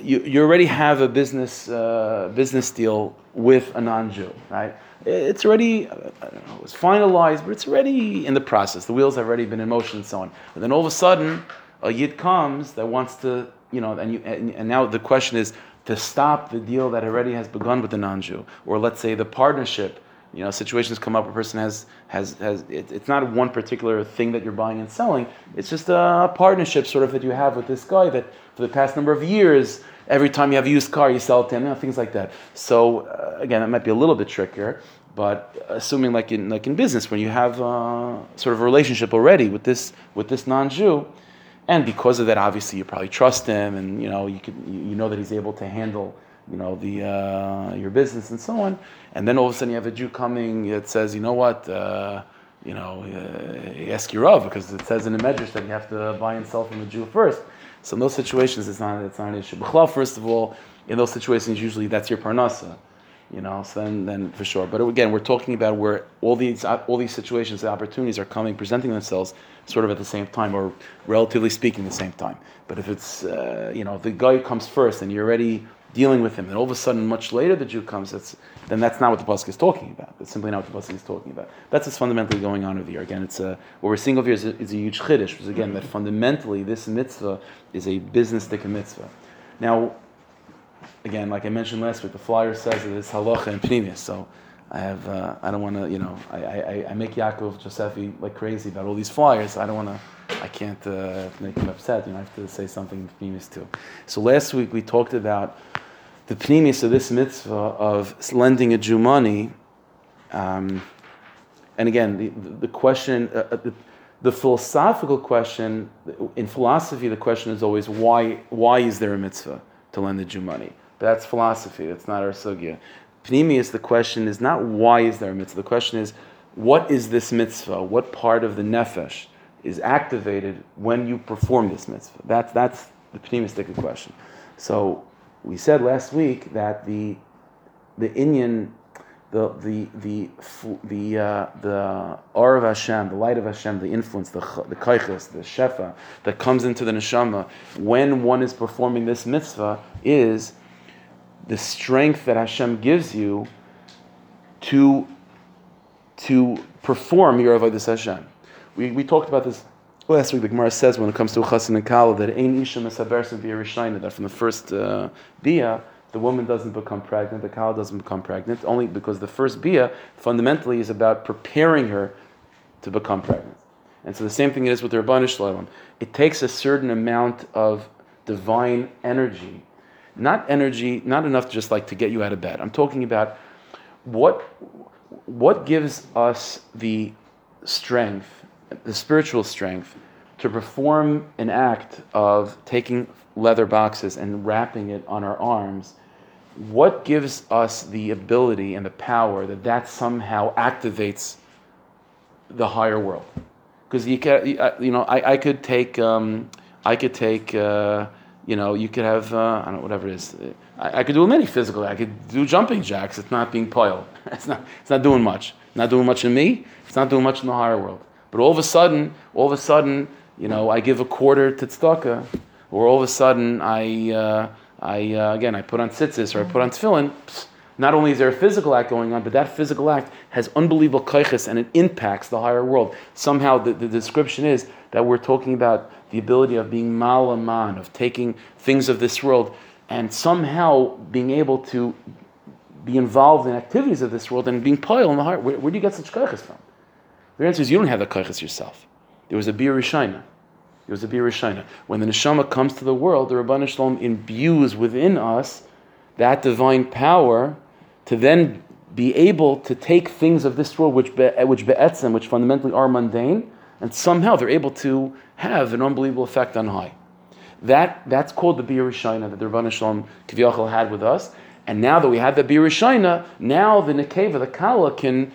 you, you already have a business uh, business deal with a non-Jew, right? It's already I don't know, it's finalized, but it's already in the process. The wheels have already been in motion and so on. But then all of a sudden, a yid comes that wants to you know, and, you, and, and now the question is to stop the deal that already has begun with the non-Jew, or let's say the partnership. You know, situations come up. A person has has has. It, it's not one particular thing that you're buying and selling. It's just a partnership, sort of, that you have with this guy that for the past number of years, every time you have a used car, you sell it to him. You know, things like that. So uh, again, that might be a little bit trickier. But assuming, like in like in business, when you have uh, sort of a relationship already with this with this non-Jew, and because of that, obviously, you probably trust him, and you know you you know that he's able to handle you know the uh, your business and so on. And then all of a sudden, you have a Jew coming that says, you know what, uh, you know, uh, ask your Rav because it says in the Medrash that you have to buy and sell from a Jew first. So in those situations, it's not it's not an issue. B'chlal, first of all, in those situations, usually that's your parnasa, you know. So then, then for sure. But again, we're talking about where all these all these situations, the opportunities are coming, presenting themselves, sort of at the same time, or relatively speaking, the same time. But if it's uh, you know the guy comes first, and you're already dealing with him, and all of a sudden, much later, the Jew comes. That's then that's not what the pasuk is talking about. That's simply not what the pasuk is talking about. That's what's fundamentally going on over here. Again, it's a, what we're seeing over here is a, is a huge chiddush. Because again, that fundamentally this mitzvah is a business mitzvah. Now, again, like I mentioned last week, the flyer says that it's halacha and pneumius. So I have, uh, I don't want to, you know, I, I, I make Yaakov Josefi like crazy about all these flyers. I don't want to. I can't uh, make him upset. You know, I have to say something pneumius too. So last week we talked about the pneumius of this mitzvah of lending a Jew money. Um, and again, the, the question, uh, uh, the, the, philosophical question, in philosophy, the question is always why, why is there a mitzvah to lend a Jew money? That's philosophy, that's not our sugya. Pneumius, the question is not why is there a mitzvah, the question is what is this mitzvah? What part of the nefesh is activated when you perform this mitzvah? That's, that's the pneumistic question. So we said last week that the the Inyan, the the the the uh, the aura of Hashem, the light of Hashem, the influence, the the kaiches, the shefa that comes into the neshama when one is performing this mitzvah is the strength that Hashem gives you to to perform your avodas Hashem. We, we talked about this last week. The Gemara says when it comes to chassan and kala that ein isha mesabersim b'yerishayna that from the first uh, bia the woman doesn't become pregnant, the kala doesn't become pregnant, only because the first bia fundamentally is about preparing her to become pregnant. And so the same thing it is with the Rabbanu Shalom. It takes a certain amount of divine energy, not energy, not enough just like to get you out of bed. I'm talking about what what gives us the strength, the spiritual strength, to perform an act of taking leather boxes and wrapping it on our arms. What gives us the ability and the power that that somehow activates the higher world? Because you uh, you know, I, I could take, um, I could take. Uh, you know, you could have, uh, I don't know, whatever it is. I, I, could do many physical. I could do jumping jacks. It's not being poiled. It's not, it's not doing much. Not doing much in me. It's not doing much in the higher world. But all of a sudden, all of a sudden, you know, I give a quarter to tzedakah, or all of a sudden, I, uh, I uh, again, I put on tzitzis or I put on tefillin. Not only is there a physical act going on, but that physical act has unbelievable kaiches and it impacts the higher world. Somehow, the, the description is that we're talking about the ability of being malaman, of taking things of this world, and somehow being able to be involved in activities of this world and being pile in the heart. Where, where do you get such kaiches from? The answer is you don't have the kaiches yourself. There was a bir. There was a bir When the neshama comes to the world, the Rabban Shalom imbues within us that divine power to then be able to take things of this world, which be, which be'etzem, which fundamentally are mundane, and somehow they're able to have an unbelievable effect on high. That, that's called the Bir Rishina that the Rabban Shalom Kiviyachal had with us. And now that we have the Bir Rishina, now the Nekeva, the Kala, can,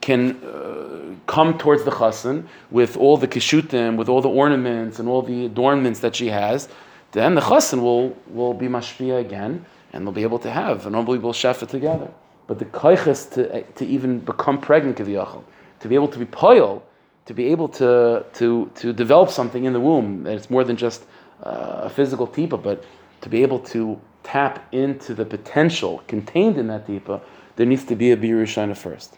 can uh, come towards the Chassan with all the kishutim, with all the ornaments and all the adornments that she has. Then the Chassan will, will be mashpia again, and they'll be able to have an unbelievable shefa together. But the kaiches to, to even become pregnant, Kiviyachal, to be able to be poil, to be able to, to, to develop something in the womb that it's more than just uh, a physical tipa, but to be able to tap into the potential contained in that tipa, there needs to be a birushana first.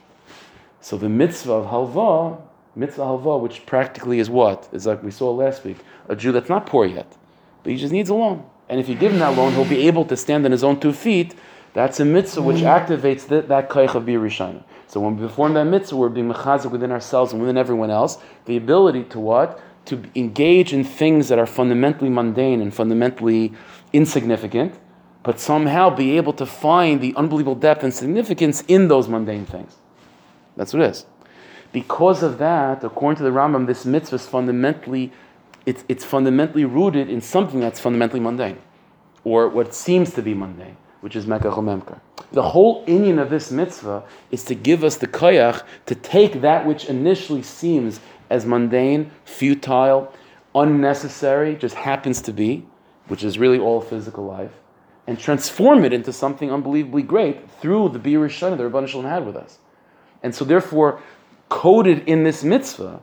So the mitzvah of halva, mitzvah halva, which practically is what? Is like we saw last week, a Jew that's not poor yet, but he just needs a loan. And if you give him that loan, he'll be able to stand on his own two feet. That's a mitzvah which mm-hmm. activates the, that kaich of birushana. So when we perform that mitzvah, we're being mechazik within ourselves and within everyone else, the ability to what? To engage in things that are fundamentally mundane and fundamentally insignificant, but somehow be able to find the unbelievable depth and significance in those mundane things. That's what it is. Because of that, according to the Rambam, this mitzvah is fundamentally, it's, it's fundamentally rooted in something that's fundamentally mundane, or what seems to be mundane which is Mekach Memker. The whole inyan of this mitzvah is to give us the koyach to take that which initially seems as mundane, futile, unnecessary, just happens to be, which is really all physical life, and transform it into something unbelievably great through the Bir Rishon that Rabban Shalom had with us. And so, therefore, coded in this mitzvah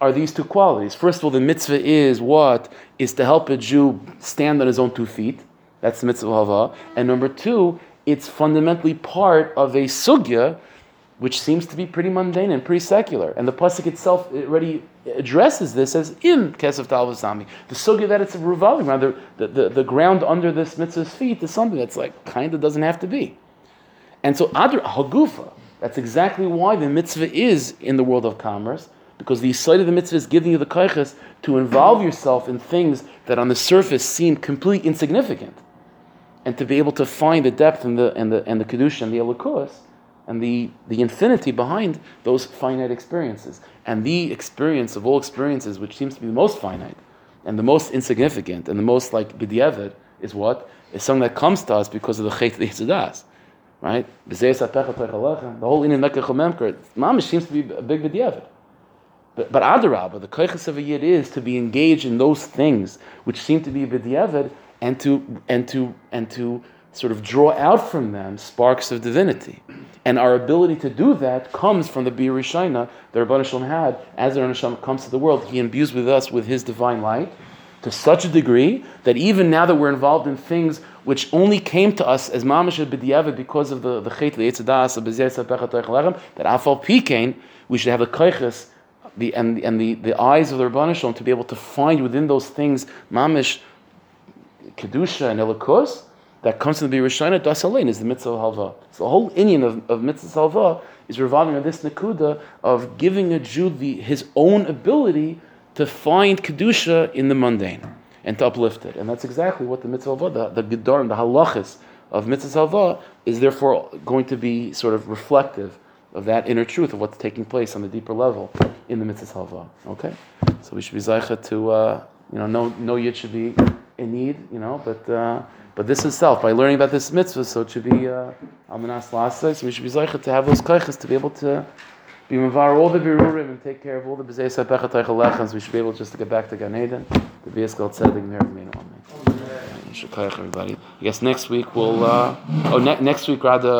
are these two qualities. First of all, the mitzvah is what? Is to help a Jew stand on his own two feet. That's the mitzvah hava. And number two, it's fundamentally part of a sugya, which seems to be pretty mundane and pretty secular. And the pasuk itself already addresses this as im kesef talvasami. The sugya that it's revolving around, the, the, the, the ground under this mitzvah's feet is something that's like kind of doesn't have to be. And so adr hagufa, that's exactly why the mitzvah is in the world of commerce, because the side of the mitzvah is giving you the kaiches to involve yourself in things that on the surface seem completely insignificant, and to be able to find the depth and the and the and the kedusha and the elikos and the the infinity behind those finite experiences. And the experience of all experiences, which seems to be the most finite and the most insignificant and the most like b'diavad, is what is something that comes to us because of the chait the right? The whole in Mekach Mamish seems to be a big b'diavad. But, but Adarabah, the koiches of a yid is to be engaged in those things which seem to be b'diavad and to and to and to sort of draw out from them sparks of divinity. And our ability to do that comes from the Bir Rishina that Rabban Shalom had as the Shalom comes to the world. He imbues with us with his divine light to such a degree that even now that we're involved in things which only came to us as mamash b'diavad because of the the chait le'etzadas of that afal pikein we should have the koiches the and and the, the eyes of the Rabban Shalom to be able to find within those things mamish kedusha and elikos that comes from the Birishayna Das Alein is the mitzvah halva. So the whole inyan of, of mitzvah halva is revolving on this nakuda of giving a Jew the, his own ability to find kedusha in the mundane and to uplift it, and that's exactly what the mitzvah halva, the, the gedarim, the halachis of mitzvah halva is therefore going to be sort of reflective of that inner truth of what's taking place on the deeper level in the mitzvah halva. Okay, so we should be zeicha to uh, you know no no yid should be in need, you know, but. Uh, but this itself, by learning about this mitzvah, so it should be almanas uh, so we should be zeicha to have those kaiches to be able to be mavar all the birurim and take care of all the b'zei sapechat teichalechans. We should be able just to get back to Gan Eden, to be eskal tzedek Amen. Everybody. I guess next week we'll. Uh, oh, ne- next week rather.